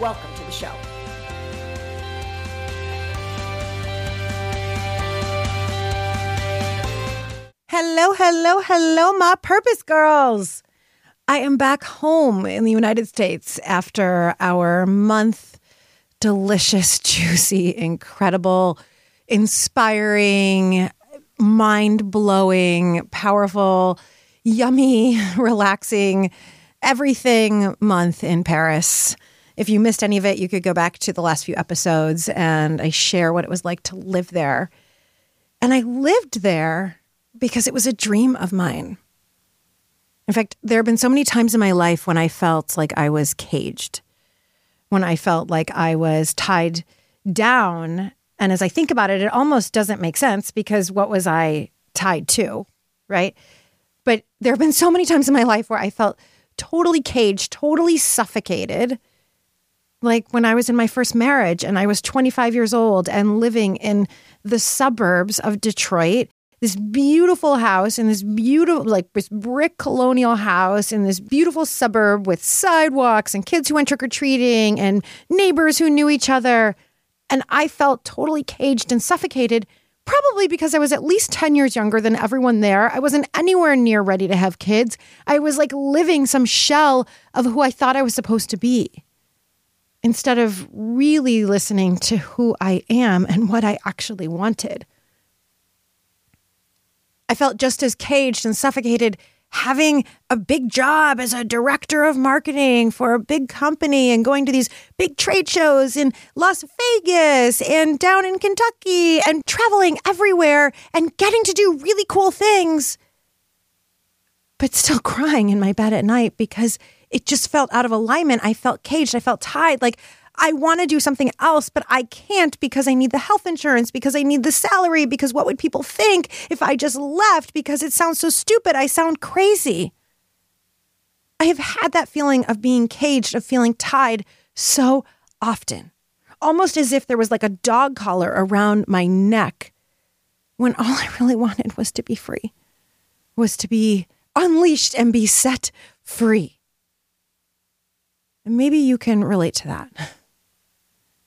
Welcome to the show. Hello, hello, hello, my purpose girls. I am back home in the United States after our month delicious, juicy, incredible, inspiring, mind blowing, powerful, yummy, relaxing, everything month in Paris. If you missed any of it, you could go back to the last few episodes and I share what it was like to live there. And I lived there because it was a dream of mine. In fact, there have been so many times in my life when I felt like I was caged, when I felt like I was tied down. And as I think about it, it almost doesn't make sense because what was I tied to? Right. But there have been so many times in my life where I felt totally caged, totally suffocated. Like when I was in my first marriage and I was 25 years old and living in the suburbs of Detroit, this beautiful house in this beautiful, like this brick colonial house in this beautiful suburb with sidewalks and kids who went trick or treating and neighbors who knew each other. And I felt totally caged and suffocated probably because I was at least 10 years younger than everyone there. I wasn't anywhere near ready to have kids. I was like living some shell of who I thought I was supposed to be instead of really listening to who I am and what I actually wanted. I felt just as caged and suffocated having a big job as a director of marketing for a big company and going to these big trade shows in Las Vegas and down in Kentucky and traveling everywhere and getting to do really cool things, but still crying in my bed at night because it just felt out of alignment. I felt caged. I felt tied. Like I want to do something else, but I can't because I need the health insurance, because I need the salary, because what would people think if I just left because it sounds so stupid? I sound crazy. I have had that feeling of being caged, of feeling tied so often, almost as if there was like a dog collar around my neck when all I really wanted was to be free, was to be unleashed and be set free. And maybe you can relate to that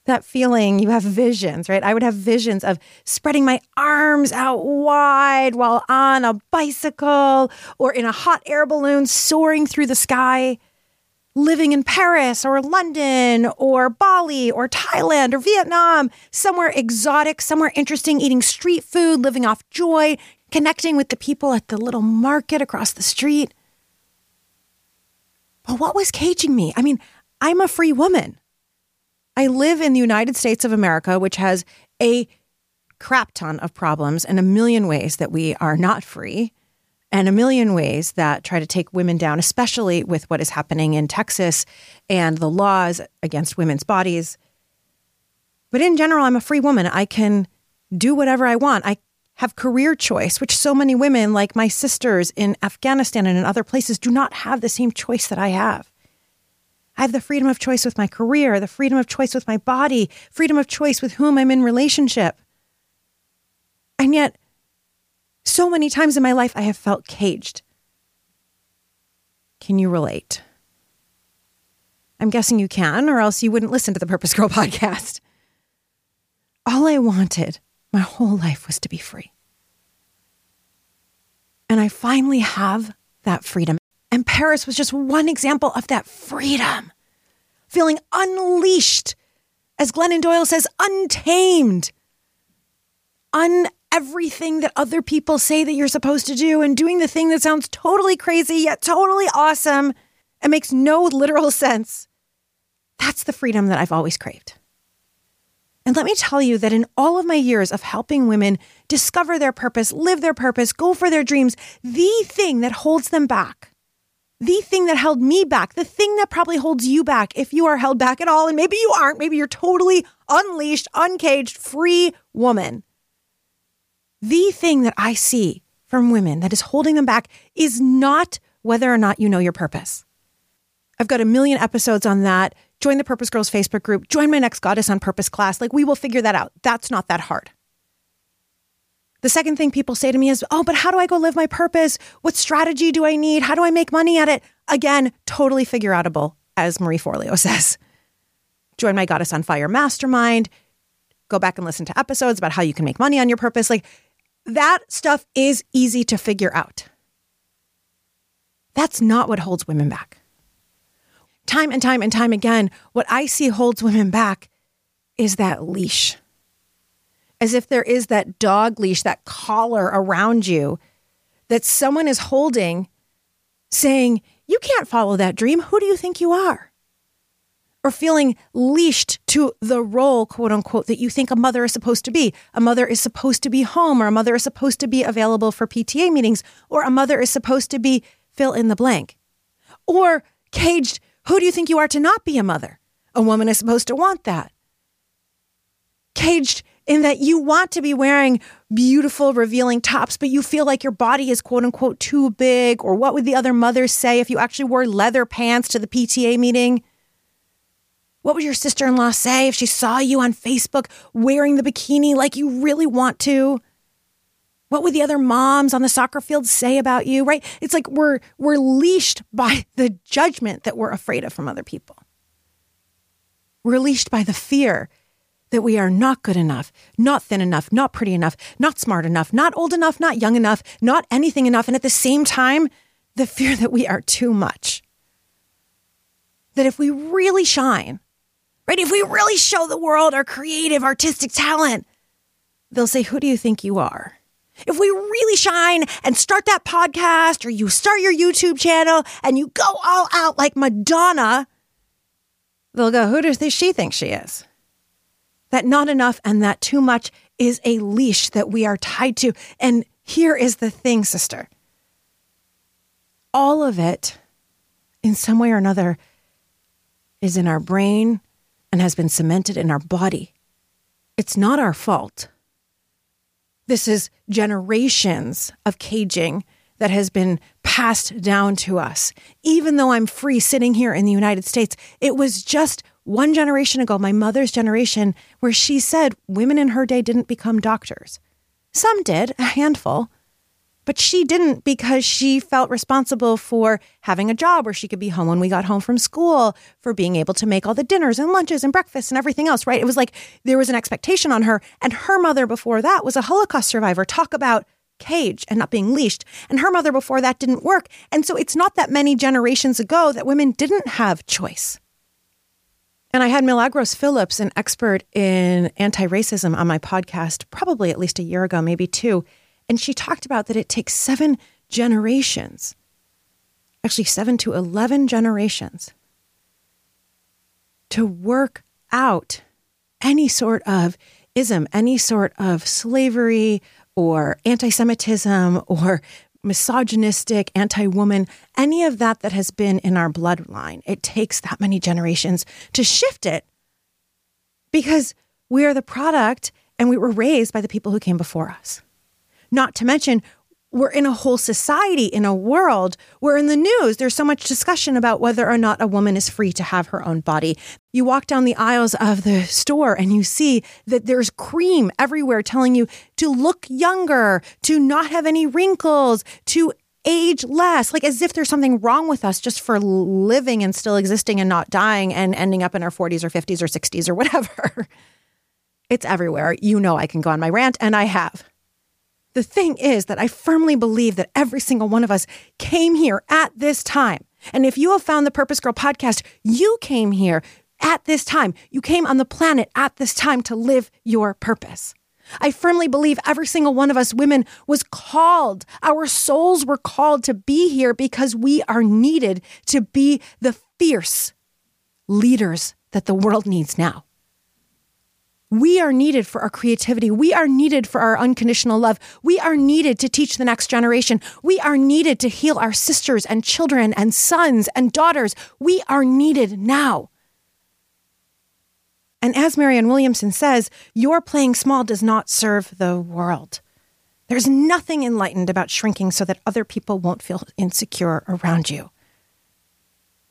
that feeling you have visions, right? I would have visions of spreading my arms out wide while on a bicycle or in a hot air balloon soaring through the sky, living in Paris or London or Bali or Thailand or Vietnam, somewhere exotic, somewhere interesting, eating street food, living off joy, connecting with the people at the little market across the street. But what was caging me? I mean, I'm a free woman. I live in the United States of America, which has a crap ton of problems and a million ways that we are not free and a million ways that try to take women down, especially with what is happening in Texas and the laws against women's bodies. But in general, I'm a free woman. I can do whatever I want. I have career choice, which so many women, like my sisters in Afghanistan and in other places, do not have the same choice that I have. I have the freedom of choice with my career, the freedom of choice with my body, freedom of choice with whom I'm in relationship. And yet, so many times in my life, I have felt caged. Can you relate? I'm guessing you can, or else you wouldn't listen to the Purpose Girl podcast. All I wanted my whole life was to be free. And I finally have that freedom. And Paris was just one example of that freedom, feeling unleashed, as Glennon Doyle says, untamed, un everything that other people say that you're supposed to do, and doing the thing that sounds totally crazy yet totally awesome and makes no literal sense. That's the freedom that I've always craved. And let me tell you that in all of my years of helping women discover their purpose, live their purpose, go for their dreams, the thing that holds them back the thing that held me back, the thing that probably holds you back if you are held back at all. And maybe you aren't, maybe you're totally unleashed, uncaged, free woman. The thing that I see from women that is holding them back is not whether or not you know your purpose. I've got a million episodes on that. Join the Purpose Girls Facebook group. Join my next Goddess on Purpose class. Like, we will figure that out. That's not that hard. The second thing people say to me is, Oh, but how do I go live my purpose? What strategy do I need? How do I make money at it? Again, totally figure outable, as Marie Forleo says. Join my Goddess on Fire mastermind. Go back and listen to episodes about how you can make money on your purpose. Like that stuff is easy to figure out. That's not what holds women back. Time and time and time again, what I see holds women back is that leash as if there is that dog leash, that collar around you that someone is holding, saying, You can't follow that dream. Who do you think you are? Or feeling leashed to the role, quote unquote, that you think a mother is supposed to be. A mother is supposed to be home, or a mother is supposed to be available for PTA meetings, or a mother is supposed to be fill in the blank. Or caged, who do you think you are to not be a mother? A woman is supposed to want that. Caged, in that you want to be wearing beautiful, revealing tops, but you feel like your body is quote unquote too big? Or what would the other mothers say if you actually wore leather pants to the PTA meeting? What would your sister in law say if she saw you on Facebook wearing the bikini like you really want to? What would the other moms on the soccer field say about you, right? It's like we're we're leashed by the judgment that we're afraid of from other people. We're leashed by the fear that we are not good enough, not thin enough, not pretty enough, not smart enough, not old enough, not young enough, not anything enough. And at the same time, the fear that we are too much. That if we really shine, right, if we really show the world our creative, artistic talent, they'll say, Who do you think you are? If we really shine and start that podcast or you start your YouTube channel and you go all out like Madonna, they'll go, Who does she think she is? that not enough and that too much is a leash that we are tied to. And here is the thing, sister all of it, in some way or another, is in our brain and has been cemented in our body. It's not our fault. This is generations of caging that has been passed down to us. Even though I'm free sitting here in the United States, it was just one generation ago, my mother's generation, where she said women in her day didn't become doctors. Some did, a handful, but she didn't because she felt responsible for having a job where she could be home when we got home from school, for being able to make all the dinners and lunches and breakfasts and everything else, right? It was like there was an expectation on her. And her mother before that was a Holocaust survivor. Talk about cage and not being leashed. And her mother before that didn't work. And so it's not that many generations ago that women didn't have choice. And I had Milagros Phillips, an expert in anti racism, on my podcast probably at least a year ago, maybe two. And she talked about that it takes seven generations, actually, seven to 11 generations, to work out any sort of ism, any sort of slavery or anti Semitism or misogynistic, anti woman, any of that that has been in our bloodline. It takes that many generations to shift it because we are the product and we were raised by the people who came before us. Not to mention, we're in a whole society, in a world where in the news, there's so much discussion about whether or not a woman is free to have her own body. You walk down the aisles of the store and you see that there's cream everywhere telling you to look younger, to not have any wrinkles, to age less, like as if there's something wrong with us just for living and still existing and not dying and ending up in our 40s or 50s or 60s or whatever. It's everywhere. You know, I can go on my rant, and I have. The thing is that I firmly believe that every single one of us came here at this time. And if you have found the Purpose Girl podcast, you came here at this time. You came on the planet at this time to live your purpose. I firmly believe every single one of us women was called. Our souls were called to be here because we are needed to be the fierce leaders that the world needs now. We are needed for our creativity. We are needed for our unconditional love. We are needed to teach the next generation. We are needed to heal our sisters and children and sons and daughters. We are needed now. And as Marianne Williamson says, your playing small does not serve the world. There's nothing enlightened about shrinking so that other people won't feel insecure around you.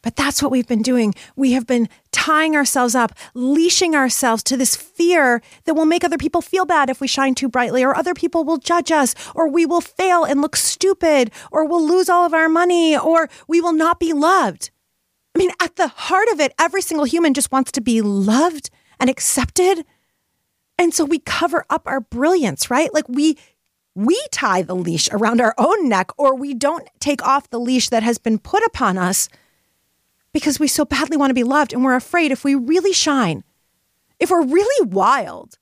But that's what we've been doing. We have been tying ourselves up, leashing ourselves to this fear that will make other people feel bad if we shine too brightly, or other people will judge us, or we will fail and look stupid, or we'll lose all of our money, or we will not be loved. I mean, at the heart of it, every single human just wants to be loved and accepted. And so we cover up our brilliance, right? Like we we tie the leash around our own neck or we don't take off the leash that has been put upon us because we so badly want to be loved and we're afraid if we really shine, if we're really wild,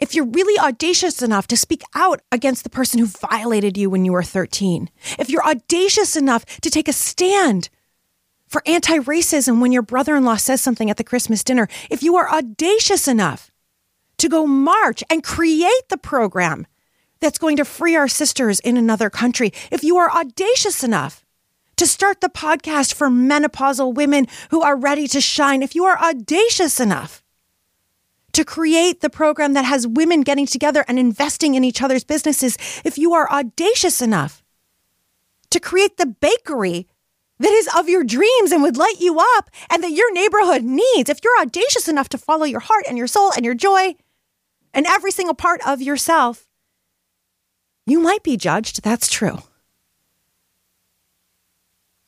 if you're really audacious enough to speak out against the person who violated you when you were 13, if you're audacious enough to take a stand for anti racism when your brother in law says something at the Christmas dinner, if you are audacious enough to go march and create the program that's going to free our sisters in another country, if you are audacious enough to start the podcast for menopausal women who are ready to shine, if you are audacious enough to create the program that has women getting together and investing in each other's businesses, if you are audacious enough to create the bakery that is of your dreams and would light you up and that your neighborhood needs, if you're audacious enough to follow your heart and your soul and your joy and every single part of yourself, you might be judged. That's true.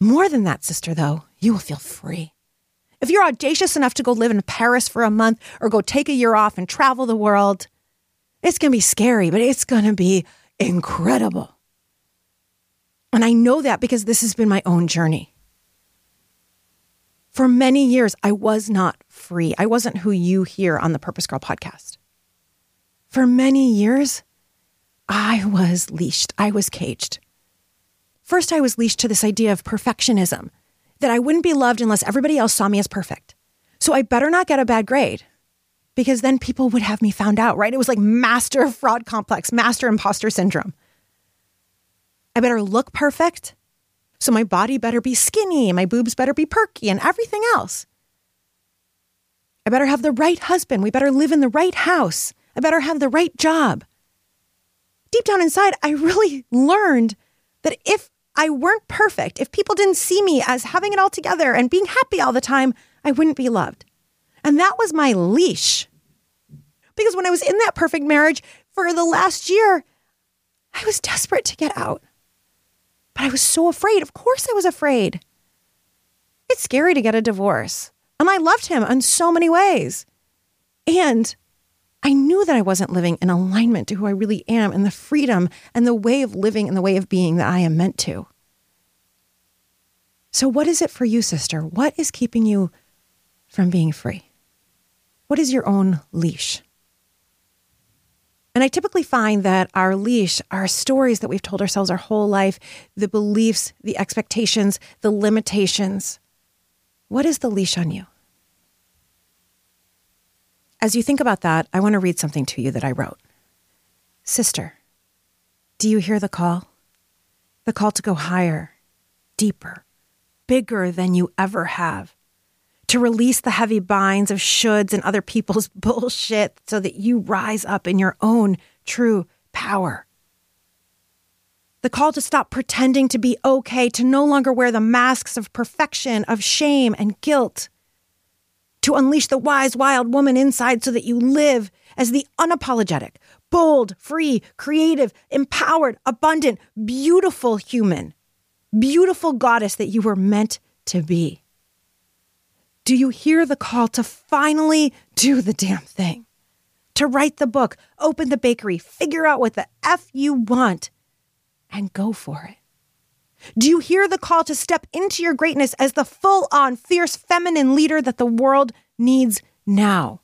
More than that, sister, though, you will feel free. If you're audacious enough to go live in Paris for a month or go take a year off and travel the world, it's going to be scary, but it's going to be incredible. And I know that because this has been my own journey. For many years, I was not free. I wasn't who you hear on the Purpose Girl podcast. For many years, I was leashed, I was caged. First, I was leashed to this idea of perfectionism that I wouldn't be loved unless everybody else saw me as perfect. So I better not get a bad grade because then people would have me found out, right? It was like master fraud complex, master imposter syndrome. I better look perfect. So my body better be skinny, my boobs better be perky, and everything else. I better have the right husband. We better live in the right house. I better have the right job. Deep down inside, I really learned that if I weren't perfect, if people didn't see me as having it all together and being happy all the time, I wouldn't be loved. And that was my leash. Because when I was in that perfect marriage for the last year, I was desperate to get out. But I was so afraid. Of course, I was afraid. It's scary to get a divorce. And I loved him in so many ways. And I knew that I wasn't living in alignment to who I really am and the freedom and the way of living and the way of being that I am meant to. So, what is it for you, sister? What is keeping you from being free? What is your own leash? And I typically find that our leash our stories that we've told ourselves our whole life, the beliefs, the expectations, the limitations. What is the leash on you? As you think about that, I want to read something to you that I wrote. Sister, do you hear the call? The call to go higher, deeper, bigger than you ever have. To release the heavy binds of shoulds and other people's bullshit so that you rise up in your own true power. The call to stop pretending to be okay, to no longer wear the masks of perfection, of shame and guilt to unleash the wise, wild woman inside so that you live as the unapologetic, bold, free, creative, empowered, abundant, beautiful human, beautiful goddess that you were meant to be. Do you hear the call to finally do the damn thing? To write the book, open the bakery, figure out what the F you want, and go for it. Do you hear the call to step into your greatness as the full on, fierce feminine leader that the world needs now?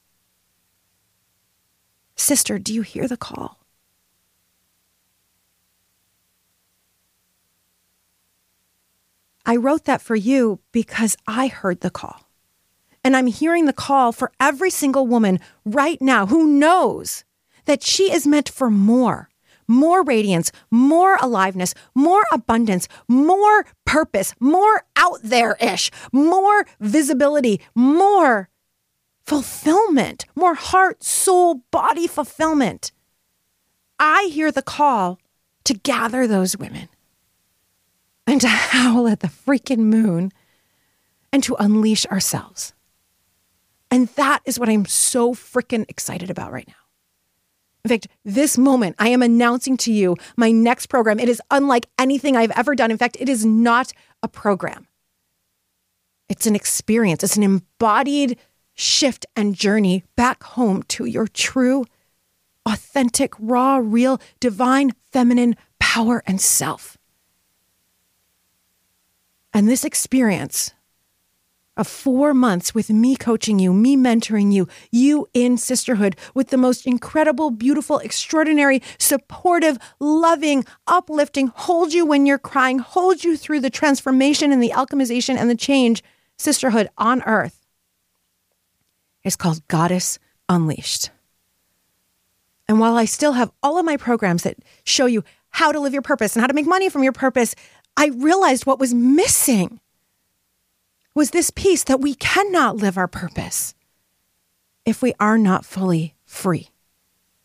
Sister, do you hear the call? I wrote that for you because I heard the call. And I'm hearing the call for every single woman right now who knows that she is meant for more more radiance, more aliveness, more abundance, more purpose, more out there ish, more visibility, more fulfillment, more heart, soul, body fulfillment. I hear the call to gather those women and to howl at the freaking moon and to unleash ourselves. And that is what I'm so freaking excited about right now. In fact, this moment, I am announcing to you my next program. It is unlike anything I've ever done. In fact, it is not a program, it's an experience, it's an embodied shift and journey back home to your true, authentic, raw, real, divine, feminine power and self. And this experience of four months with me coaching you, me mentoring you, you in sisterhood with the most incredible, beautiful, extraordinary, supportive, loving, uplifting, hold you when you're crying, hold you through the transformation and the alchemization and the change sisterhood on earth is called Goddess Unleashed. And while I still have all of my programs that show you how to live your purpose and how to make money from your purpose, I realized what was missing was this piece that we cannot live our purpose if we are not fully free.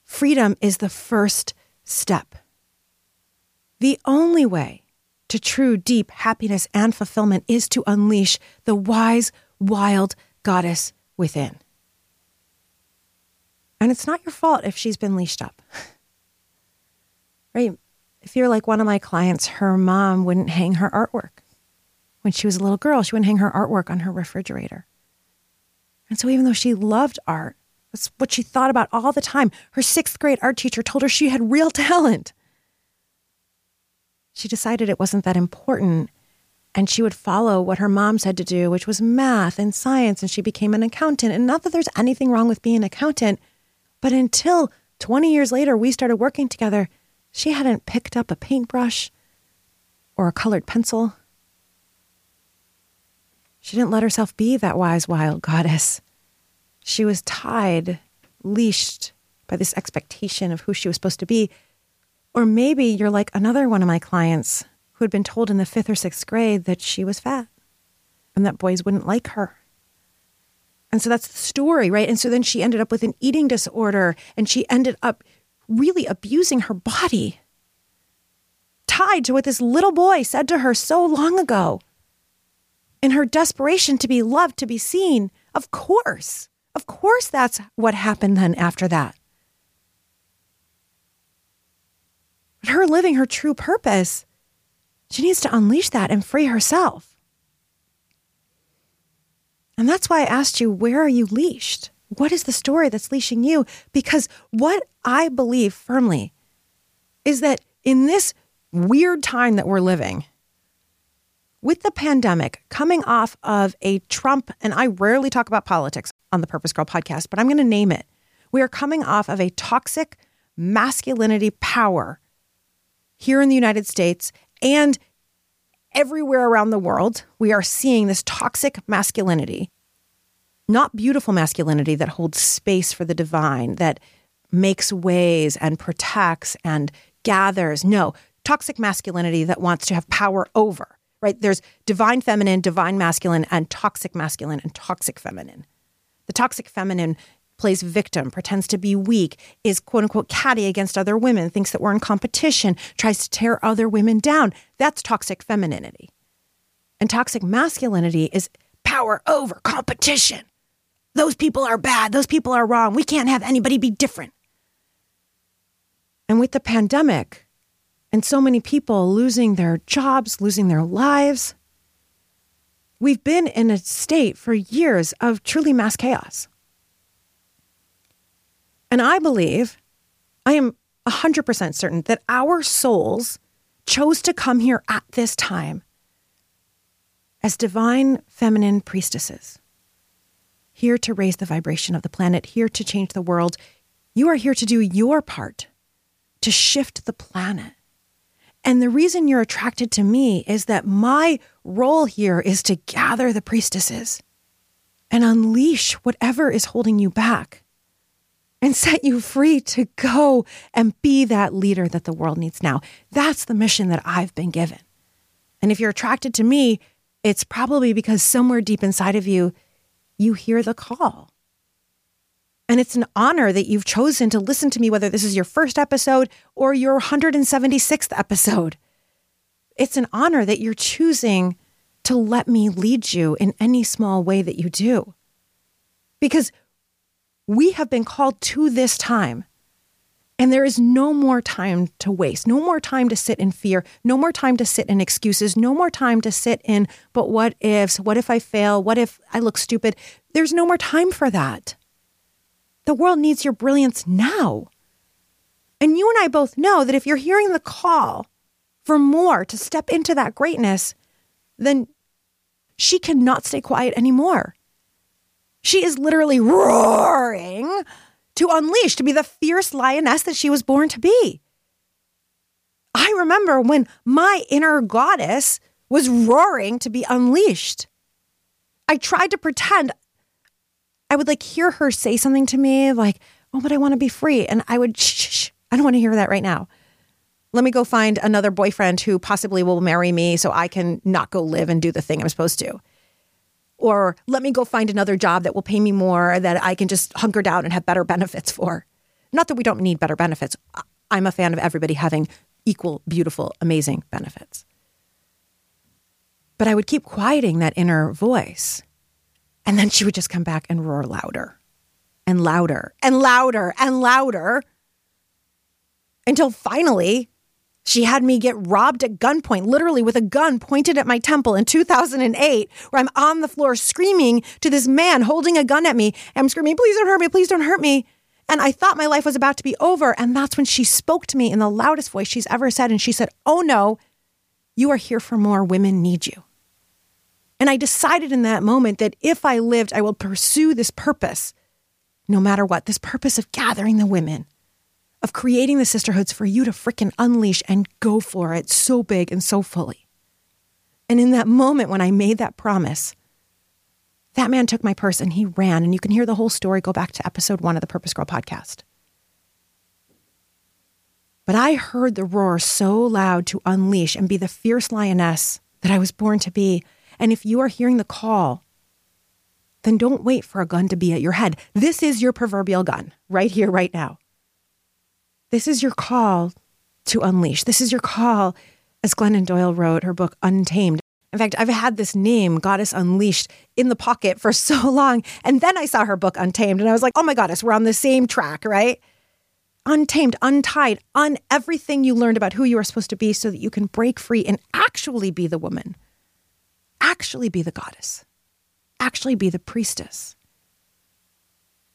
Freedom is the first step. The only way to true, deep happiness and fulfillment is to unleash the wise, wild goddess within. And it's not your fault if she's been leashed up. right? If you're like one of my clients, her mom wouldn't hang her artwork when she was a little girl, she wouldn't hang her artwork on her refrigerator. And so, even though she loved art, that's what she thought about all the time. Her sixth grade art teacher told her she had real talent. She decided it wasn't that important and she would follow what her mom said to do, which was math and science. And she became an accountant. And not that there's anything wrong with being an accountant, but until 20 years later, we started working together, she hadn't picked up a paintbrush or a colored pencil. She didn't let herself be that wise, wild goddess. She was tied, leashed by this expectation of who she was supposed to be. Or maybe you're like another one of my clients who had been told in the fifth or sixth grade that she was fat and that boys wouldn't like her. And so that's the story, right? And so then she ended up with an eating disorder and she ended up really abusing her body, tied to what this little boy said to her so long ago in her desperation to be loved, to be seen. Of course. Of course, that's what happened then after that. But her living her true purpose, she needs to unleash that and free herself. And that's why I asked you, where are you leashed? What is the story that's leashing you? Because what I believe firmly is that in this weird time that we're living, with the pandemic coming off of a Trump, and I rarely talk about politics on the Purpose Girl podcast, but I'm going to name it. We are coming off of a toxic masculinity power here in the United States and everywhere around the world. We are seeing this toxic masculinity, not beautiful masculinity that holds space for the divine, that makes ways and protects and gathers. No, toxic masculinity that wants to have power over right? There's divine feminine, divine masculine, and toxic masculine and toxic feminine. The toxic feminine plays victim, pretends to be weak, is quote unquote catty against other women, thinks that we're in competition, tries to tear other women down. That's toxic femininity. And toxic masculinity is power over competition. Those people are bad. Those people are wrong. We can't have anybody be different. And with the pandemic, and so many people losing their jobs, losing their lives. We've been in a state for years of truly mass chaos. And I believe, I am 100% certain that our souls chose to come here at this time as divine feminine priestesses, here to raise the vibration of the planet, here to change the world. You are here to do your part to shift the planet. And the reason you're attracted to me is that my role here is to gather the priestesses, and unleash whatever is holding you back and set you free to go and be that leader that the world needs now. That's the mission that I've been given. And if you're attracted to me, it's probably because somewhere deep inside of you, you hear the call. And it's an honor that you've chosen to listen to me, whether this is your first episode or your 176th episode. It's an honor that you're choosing to let me lead you in any small way that you do. Because we have been called to this time. And there is no more time to waste, no more time to sit in fear, no more time to sit in excuses, no more time to sit in, but what ifs? What if I fail? What if I look stupid? There's no more time for that. The world needs your brilliance now. And you and I both know that if you're hearing the call for more to step into that greatness, then she cannot stay quiet anymore. She is literally roaring to unleash, to be the fierce lioness that she was born to be. I remember when my inner goddess was roaring to be unleashed. I tried to pretend I would like hear her say something to me like, "Oh, but I want to be free." And I would shh, shh, shh. I don't want to hear that right now. Let me go find another boyfriend who possibly will marry me so I can not go live and do the thing I'm supposed to or let me go find another job that will pay me more that I can just hunker down and have better benefits for. Not that we don't need better benefits. I'm a fan of everybody having equal, beautiful, amazing benefits. But I would keep quieting that inner voice. And then she would just come back and roar louder and louder and louder and louder until finally she had me get robbed at gunpoint, literally with a gun pointed at my temple in 2008, where I'm on the floor screaming to this man holding a gun at me. And I'm screaming, please don't hurt me, please don't hurt me. And I thought my life was about to be over. And that's when she spoke to me in the loudest voice she's ever said. And she said, Oh no, you are here for more. Women need you. And I decided in that moment that if I lived, I will pursue this purpose, no matter what, this purpose of gathering the women of creating the sisterhoods for you to freaking unleash and go for it so big and so fully. And in that moment when I made that promise, that man took my purse and he ran. And you can hear the whole story. Go back to episode one of the Purpose Girl podcast. But I heard the roar so loud to unleash and be the fierce lioness that I was born to be. And if you are hearing the call, then don't wait for a gun to be at your head. This is your proverbial gun right here, right now. This is your call to unleash. This is your call, as Glennon Doyle wrote her book Untamed. In fact, I've had this name, Goddess Unleashed, in the pocket for so long. And then I saw her book Untamed, and I was like, oh my goddess, we're on the same track, right? Untamed, untied, on everything you learned about who you are supposed to be so that you can break free and actually be the woman, actually be the goddess, actually be the priestess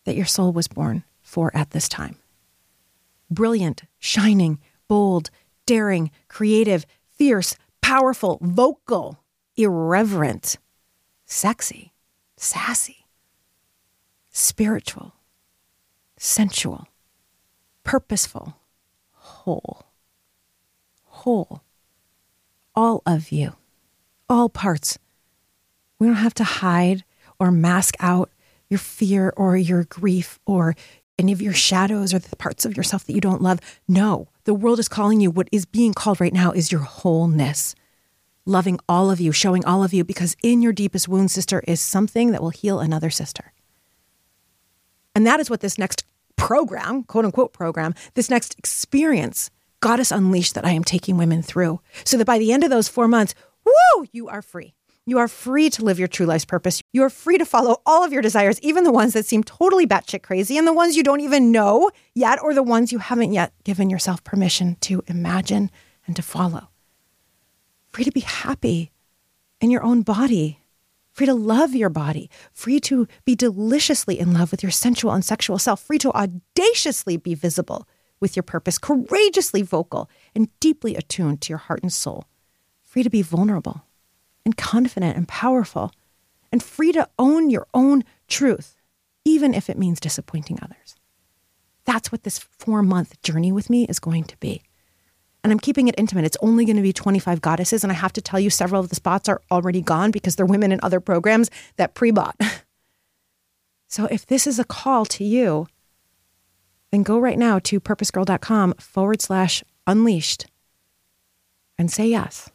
that your soul was born for at this time brilliant, shining, bold, daring, creative, fierce, powerful, vocal, irreverent, sexy, sassy, spiritual, sensual, purposeful, whole. Whole. All of you, all parts. We don't have to hide or mask out your fear or your grief or any of your shadows or the parts of yourself that you don't love. No, the world is calling you. What is being called right now is your wholeness. Loving all of you, showing all of you, because in your deepest wound, sister, is something that will heal another sister. And that is what this next program, quote unquote program, this next experience, Goddess Unleashed, that I am taking women through. So that by the end of those four months, woo, you are free. You are free to live your true life's purpose. You are free to follow all of your desires, even the ones that seem totally batshit crazy and the ones you don't even know yet, or the ones you haven't yet given yourself permission to imagine and to follow. Free to be happy in your own body, free to love your body, free to be deliciously in love with your sensual and sexual self, free to audaciously be visible with your purpose, courageously vocal and deeply attuned to your heart and soul, free to be vulnerable and confident and powerful and free to own your own truth, even if it means disappointing others. That's what this four month journey with me is going to be. And I'm keeping it intimate. It's only going to be 25 goddesses. And I have to tell you, several of the spots are already gone because they're women in other programs that pre bought. So if this is a call to you, then go right now to purposegirl.com forward slash unleashed and say yes.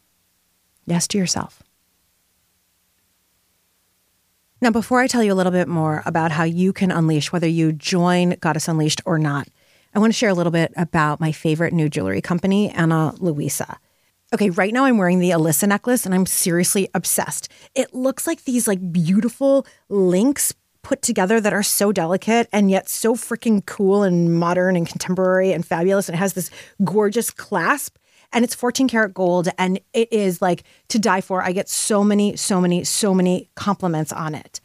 Yes to yourself. Now, before I tell you a little bit more about how you can unleash, whether you join Goddess Unleashed or not, I want to share a little bit about my favorite new jewelry company, Ana Luisa. Okay, right now I'm wearing the Alyssa necklace and I'm seriously obsessed. It looks like these like beautiful links put together that are so delicate and yet so freaking cool and modern and contemporary and fabulous. And it has this gorgeous clasp and it's 14 karat gold and it is like to die for. I get so many, so many, so many compliments on it.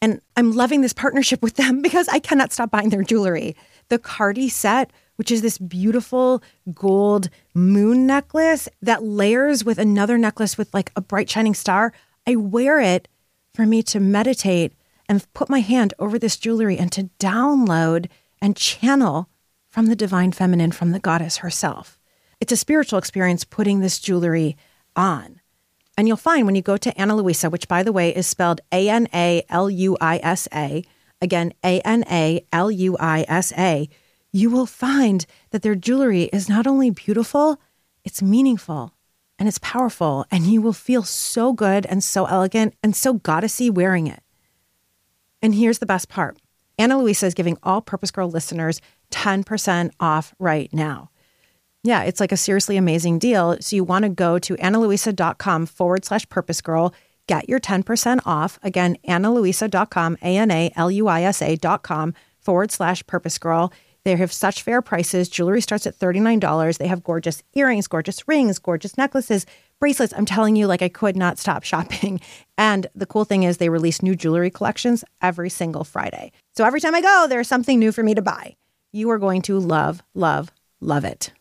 And I'm loving this partnership with them because I cannot stop buying their jewelry. The Cardi set, which is this beautiful gold moon necklace that layers with another necklace with like a bright shining star. I wear it for me to meditate and put my hand over this jewelry and to download and channel from the divine feminine, from the goddess herself. It's a spiritual experience putting this jewelry on. And you'll find when you go to Ana Luisa, which by the way is spelled A N A L U I S A, again, A N A L U I S A, you will find that their jewelry is not only beautiful, it's meaningful and it's powerful. And you will feel so good and so elegant and so goddessy wearing it. And here's the best part Ana Luisa is giving all Purpose Girl listeners 10% off right now. Yeah, it's like a seriously amazing deal. So you want to go to analuisa.com forward slash purpose girl, get your 10% off. Again, analuisa.com, A N A L U I S A.com forward slash purpose girl. They have such fair prices. Jewelry starts at $39. They have gorgeous earrings, gorgeous rings, gorgeous necklaces, bracelets. I'm telling you, like, I could not stop shopping. And the cool thing is, they release new jewelry collections every single Friday. So every time I go, there's something new for me to buy. You are going to love, love, love it.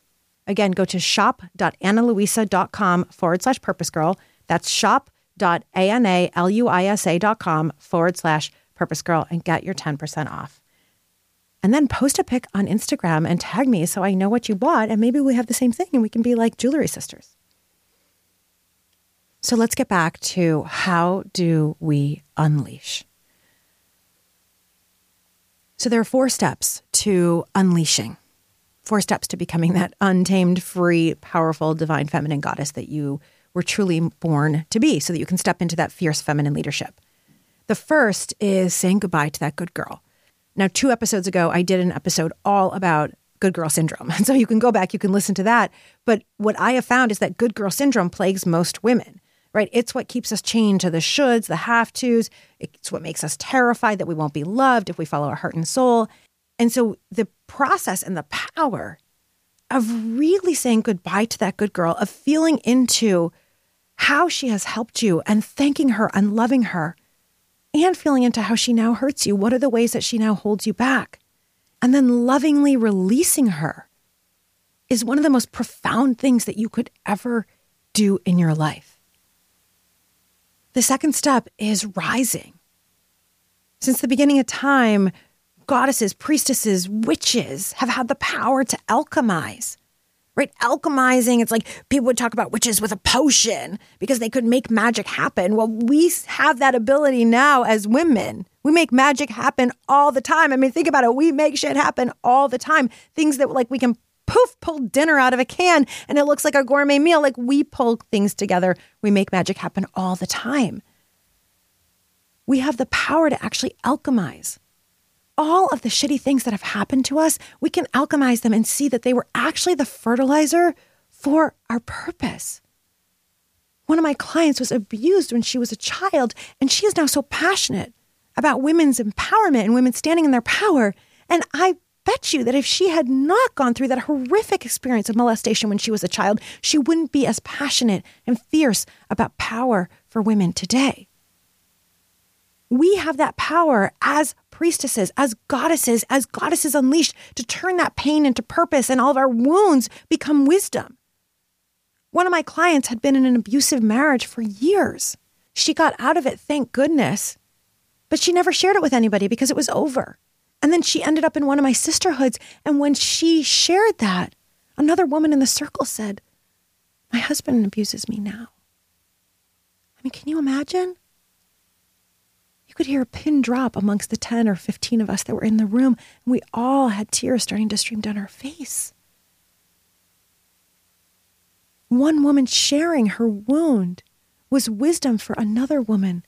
Again, go to shop.analuisa.com forward slash purpose girl. That's shop.analuisa.com forward slash purpose girl and get your 10% off. And then post a pic on Instagram and tag me so I know what you bought and maybe we have the same thing and we can be like jewelry sisters. So let's get back to how do we unleash? So there are four steps to unleashing four steps to becoming that untamed, free, powerful, divine feminine goddess that you were truly born to be so that you can step into that fierce feminine leadership. The first is saying goodbye to that good girl. Now, two episodes ago, I did an episode all about good girl syndrome. And so you can go back, you can listen to that. But what I have found is that good girl syndrome plagues most women, right? It's what keeps us chained to the shoulds, the have tos. It's what makes us terrified that we won't be loved if we follow our heart and soul. And so the process and the power of really saying goodbye to that good girl, of feeling into how she has helped you and thanking her and loving her, and feeling into how she now hurts you. What are the ways that she now holds you back? And then lovingly releasing her is one of the most profound things that you could ever do in your life. The second step is rising. Since the beginning of time, goddesses, priestesses, witches have had the power to alchemize. Right? Alchemizing, it's like people would talk about witches with a potion because they could make magic happen. Well, we have that ability now as women. We make magic happen all the time. I mean, think about it. We make shit happen all the time. Things that like we can poof, pull dinner out of a can and it looks like a gourmet meal. Like we pull things together. We make magic happen all the time. We have the power to actually alchemize all of the shitty things that have happened to us, we can alchemize them and see that they were actually the fertilizer for our purpose. One of my clients was abused when she was a child, and she is now so passionate about women's empowerment and women standing in their power. And I bet you that if she had not gone through that horrific experience of molestation when she was a child, she wouldn't be as passionate and fierce about power for women today. We have that power as priestesses, as goddesses, as goddesses unleashed to turn that pain into purpose and all of our wounds become wisdom. One of my clients had been in an abusive marriage for years. She got out of it, thank goodness, but she never shared it with anybody because it was over. And then she ended up in one of my sisterhoods. And when she shared that, another woman in the circle said, My husband abuses me now. I mean, can you imagine? Could hear a pin drop amongst the 10 or 15 of us that were in the room, and we all had tears starting to stream down our face. One woman sharing her wound was wisdom for another woman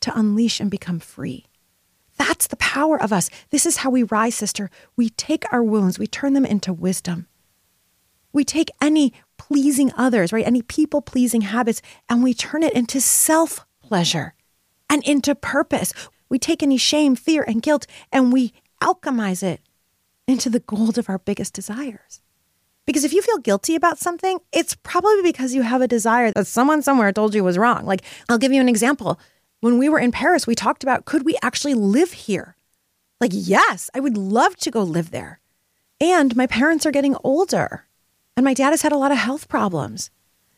to unleash and become free. That's the power of us. This is how we rise, sister. We take our wounds, we turn them into wisdom. We take any pleasing others, right? Any people pleasing habits, and we turn it into self pleasure and into purpose. We take any shame, fear, and guilt, and we alchemize it into the gold of our biggest desires. Because if you feel guilty about something, it's probably because you have a desire that someone somewhere told you was wrong. Like, I'll give you an example. When we were in Paris, we talked about could we actually live here? Like, yes, I would love to go live there. And my parents are getting older, and my dad has had a lot of health problems.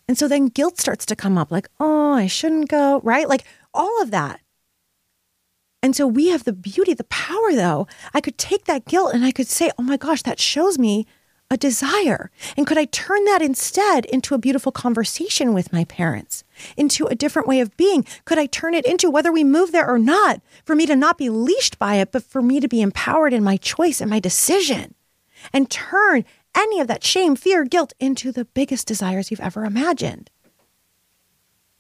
And so then guilt starts to come up like, oh, I shouldn't go, right? Like all of that. And so we have the beauty, the power, though. I could take that guilt and I could say, oh my gosh, that shows me a desire? And could I turn that instead into a beautiful conversation with my parents, into a different way of being? Could I turn it into, whether we move there or not, for me to not be leashed by it, but for me to be empowered in my choice and my decision and turn any of that shame, fear, guilt into the biggest desires you've ever imagined?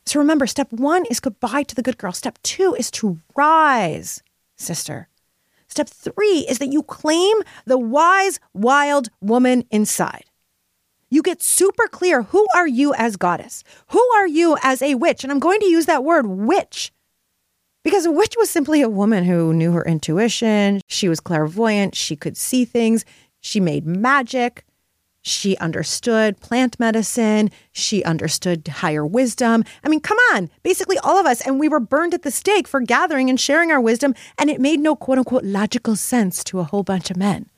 So remember, step one is goodbye to the good girl. Step two is to rise, sister. Step three is that you claim the wise, wild woman inside. You get super clear who are you as goddess? Who are you as a witch? And I'm going to use that word witch because a witch was simply a woman who knew her intuition. She was clairvoyant. She could see things. She made magic. She understood plant medicine. She understood higher wisdom. I mean, come on, basically all of us. And we were burned at the stake for gathering and sharing our wisdom. And it made no quote unquote logical sense to a whole bunch of men.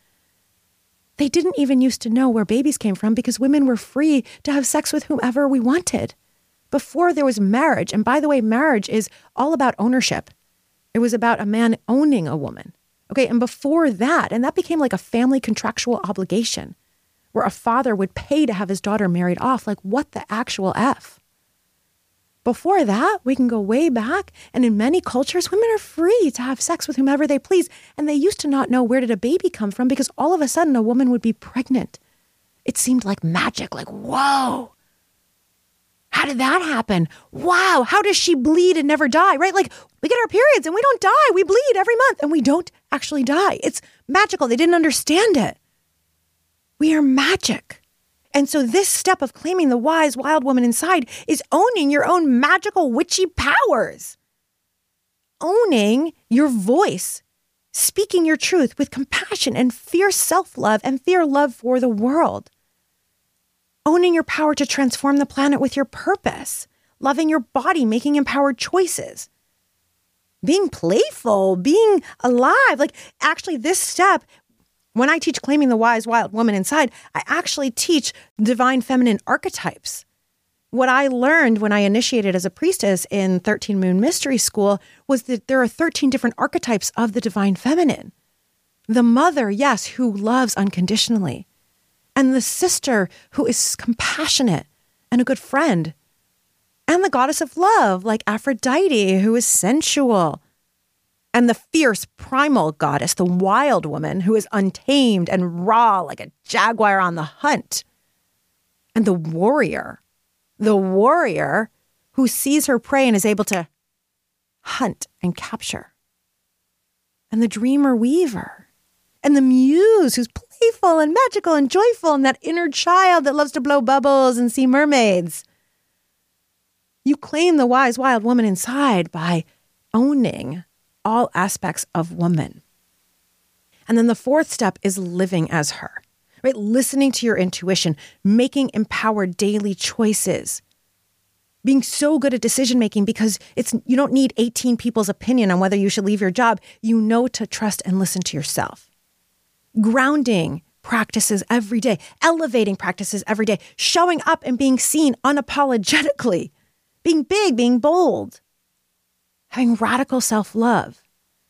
They didn't even used to know where babies came from because women were free to have sex with whomever we wanted. Before there was marriage, and by the way, marriage is all about ownership. It was about a man owning a woman. Okay, and before that, and that became like a family contractual obligation where a father would pay to have his daughter married off. Like, what the actual F? Before that, we can go way back, and in many cultures, women are free to have sex with whomever they please. And they used to not know where did a baby come from because all of a sudden a woman would be pregnant. It seemed like magic, like, whoa. How did that happen? Wow, how does she bleed and never die? Right? Like, we get our periods and we don't die. We bleed every month and we don't actually die. It's magical. They didn't understand it. We are magic. And so, this step of claiming the wise, wild woman inside is owning your own magical, witchy powers, owning your voice, speaking your truth with compassion and fierce self love and fear love for the world, owning your power to transform the planet with your purpose, loving your body, making empowered choices. Being playful, being alive. Like, actually, this step when I teach claiming the wise, wild woman inside, I actually teach divine feminine archetypes. What I learned when I initiated as a priestess in 13 Moon Mystery School was that there are 13 different archetypes of the divine feminine. The mother, yes, who loves unconditionally, and the sister who is compassionate and a good friend, and the goddess of love, like Aphrodite, who is sensual and the fierce primal goddess, the wild woman who is untamed and raw like a jaguar on the hunt, and the warrior, the warrior who sees her prey and is able to hunt and capture, and the dreamer weaver, and the muse who's playful and magical and joyful, and that inner child that loves to blow bubbles and see mermaids. You claim the wise, wild woman inside by owning all aspects of woman. And then the fourth step is living as her, right? Listening to your intuition, making empowered daily choices, being so good at decision making because it's you don't need 18 people's opinion on whether you should leave your job. You know to trust and listen to yourself. Grounding practices every day, elevating practices every day, showing up and being seen unapologetically, being big, being bold having radical self love,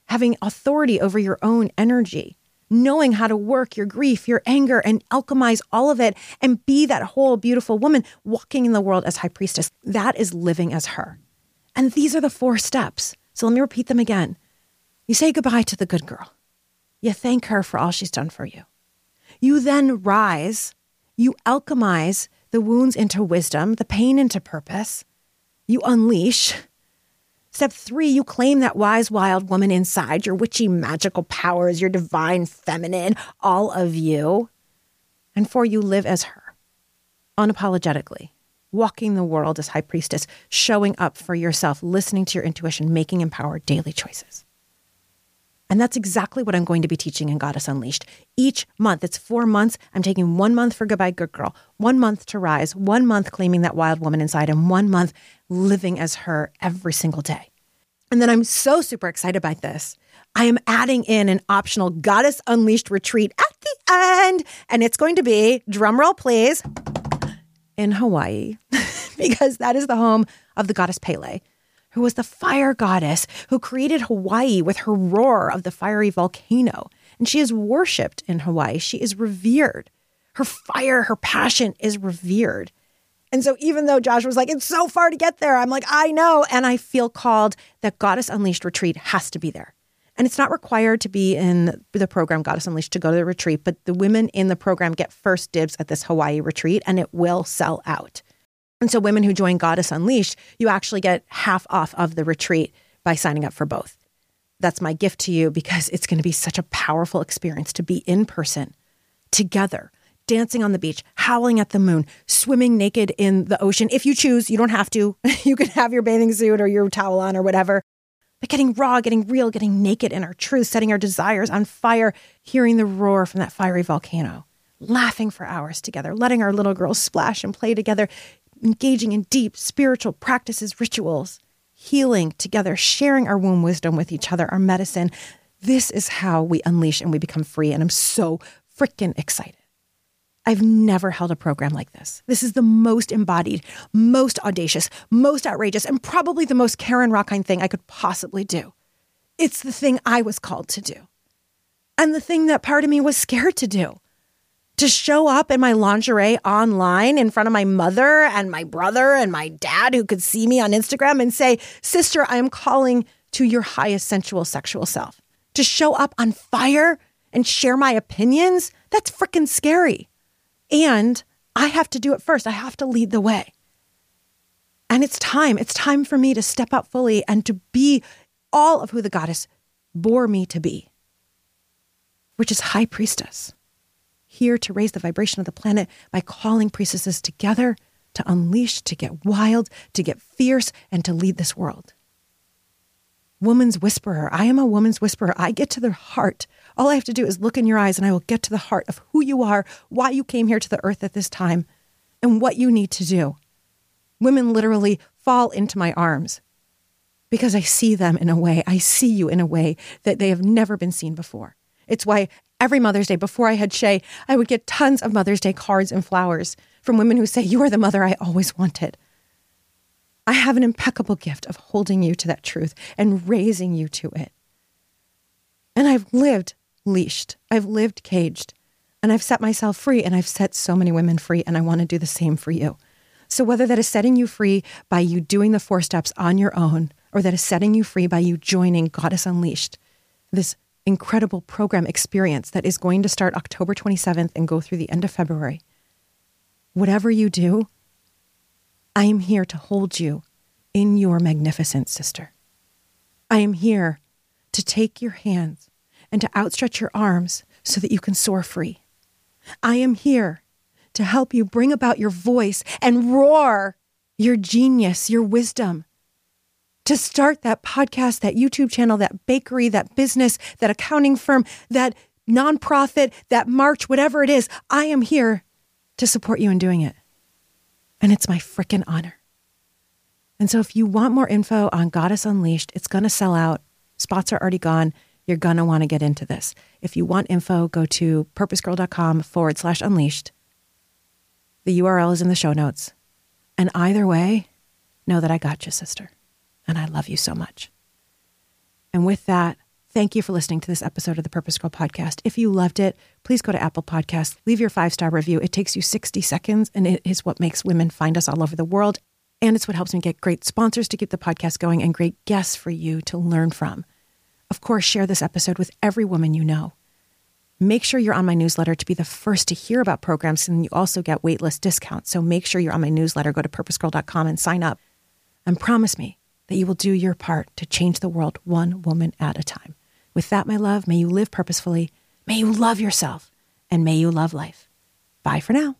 having authority over your own energy, knowing how to work your grief, your anger, and alchemize all of it and be that whole beautiful woman walking in the world as high priestess. That is living as her. And these are the four steps So let me repeat them again. You say goodbye to the good girl. You thank her for all she's done for you. You then rise. You alchemize the wounds into wisdom, the pain into purpose. You unleash. Step three, you claim that wise, wild woman inside, your witchy, magical powers, your divine feminine, all of you. And four, you live as her, unapologetically, walking the world as high priestess, showing up for yourself, listening to your intuition, making empowered daily choices. And that's exactly what I'm going to be teaching in Goddess Unleashed. Each month, it's four months. I'm taking one month for Goodbye Good Girl, one month to rise, one month claiming that wild woman inside, and one month living as her every single day. And then I'm so super excited about this. I am adding in an optional Goddess Unleashed retreat at the end. And it's going to be, drumroll please, in Hawaii, because that is the home of the goddess Pele who was the fire goddess who created Hawaii with her roar of the fiery volcano. And she is worshiped in Hawaii. She is revered. Her fire, her passion is revered. And so, even though Josh was like, it's so far to get there, I'm like, I know. And I feel called that Goddess Unleashed retreat has to be there. And it's not required to be in the program Goddess Unleashed to go to the retreat, but the women in the program get first dibs at this Hawaii retreat and it will sell out. And so, women who join Goddess Unleashed, you actually get half off of the retreat by signing up for both. That's my gift to you because it's going to be such a powerful experience to be in person together, dancing on the beach, howling at the moon, swimming naked in the ocean. If you choose, you don't have to. you can have your bathing suit or your towel on or whatever. But getting raw, getting real, getting naked in our truth, setting our desires on fire, hearing the roar from that fiery volcano, laughing for hours together, letting our little girls splash and play together, engaging in deep spiritual practices, rituals, healing together, sharing our womb wisdom with each other, our medicine. This is how we unleash and we become free. And I'm so freaking excited. I've never held a program like this. This is the most embodied, most audacious, most outrageous, and probably the most Karen Rockine thing I could possibly do. It's the thing I was called to do. And the thing that part of me was scared to do to show up in my lingerie online in front of my mother and my brother and my dad who could see me on Instagram and say, Sister, I am calling to your highest sensual sexual self. To show up on fire and share my opinions, that's freaking scary. And I have to do it first. I have to lead the way. And it's time. It's time for me to step up fully and to be all of who the goddess bore me to be, which is high priestess here to raise the vibration of the planet by calling priestesses together to unleash, to get wild, to get fierce, and to lead this world. Woman's whisperer. I am a woman's whisperer. I get to the heart. All I have to do is look in your eyes, and I will get to the heart of who you are, why you came here to the earth at this time, and what you need to do. Women literally fall into my arms because I see them in a way, I see you in a way that they have never been seen before. It's why every Mother's Day before I had Shay, I would get tons of Mother's Day cards and flowers from women who say, You are the mother I always wanted. I have an impeccable gift of holding you to that truth and raising you to it. And I've lived leashed, I've lived caged, and I've set myself free, and I've set so many women free, and I want to do the same for you. So, whether that is setting you free by you doing the four steps on your own, or that is setting you free by you joining Goddess Unleashed, this incredible program experience that is going to start October 27th and go through the end of February. Whatever you do, I am here to hold you in your magnificence, sister. I am here to take your hands and to outstretch your arms so that you can soar free. I am here to help you bring about your voice and roar your genius, your wisdom, to start that podcast, that YouTube channel, that bakery, that business, that accounting firm, that nonprofit, that march, whatever it is, I am here to support you in doing it. And it's my freaking honor. And so if you want more info on Goddess Unleashed, it's going to sell out. Spots are already gone. You're going to want to get into this. If you want info, go to purposegirl.com forward slash unleashed. The URL is in the show notes. And either way, know that I got you, sister and I love you so much. And with that, thank you for listening to this episode of the Purpose Girl podcast. If you loved it, please go to Apple Podcasts, leave your five star review. It takes you 60 seconds, and it is what makes women find us all over the world. And it's what helps me get great sponsors to keep the podcast going and great guests for you to learn from. Of course, share this episode with every woman you know. Make sure you're on my newsletter to be the first to hear about programs, and you also get waitlist discounts. So make sure you're on my newsletter. Go to purposegirl.com and sign up. And promise me that you will do your part to change the world one woman at a time. With that, my love, may you live purposefully, may you love yourself, and may you love life. Bye for now.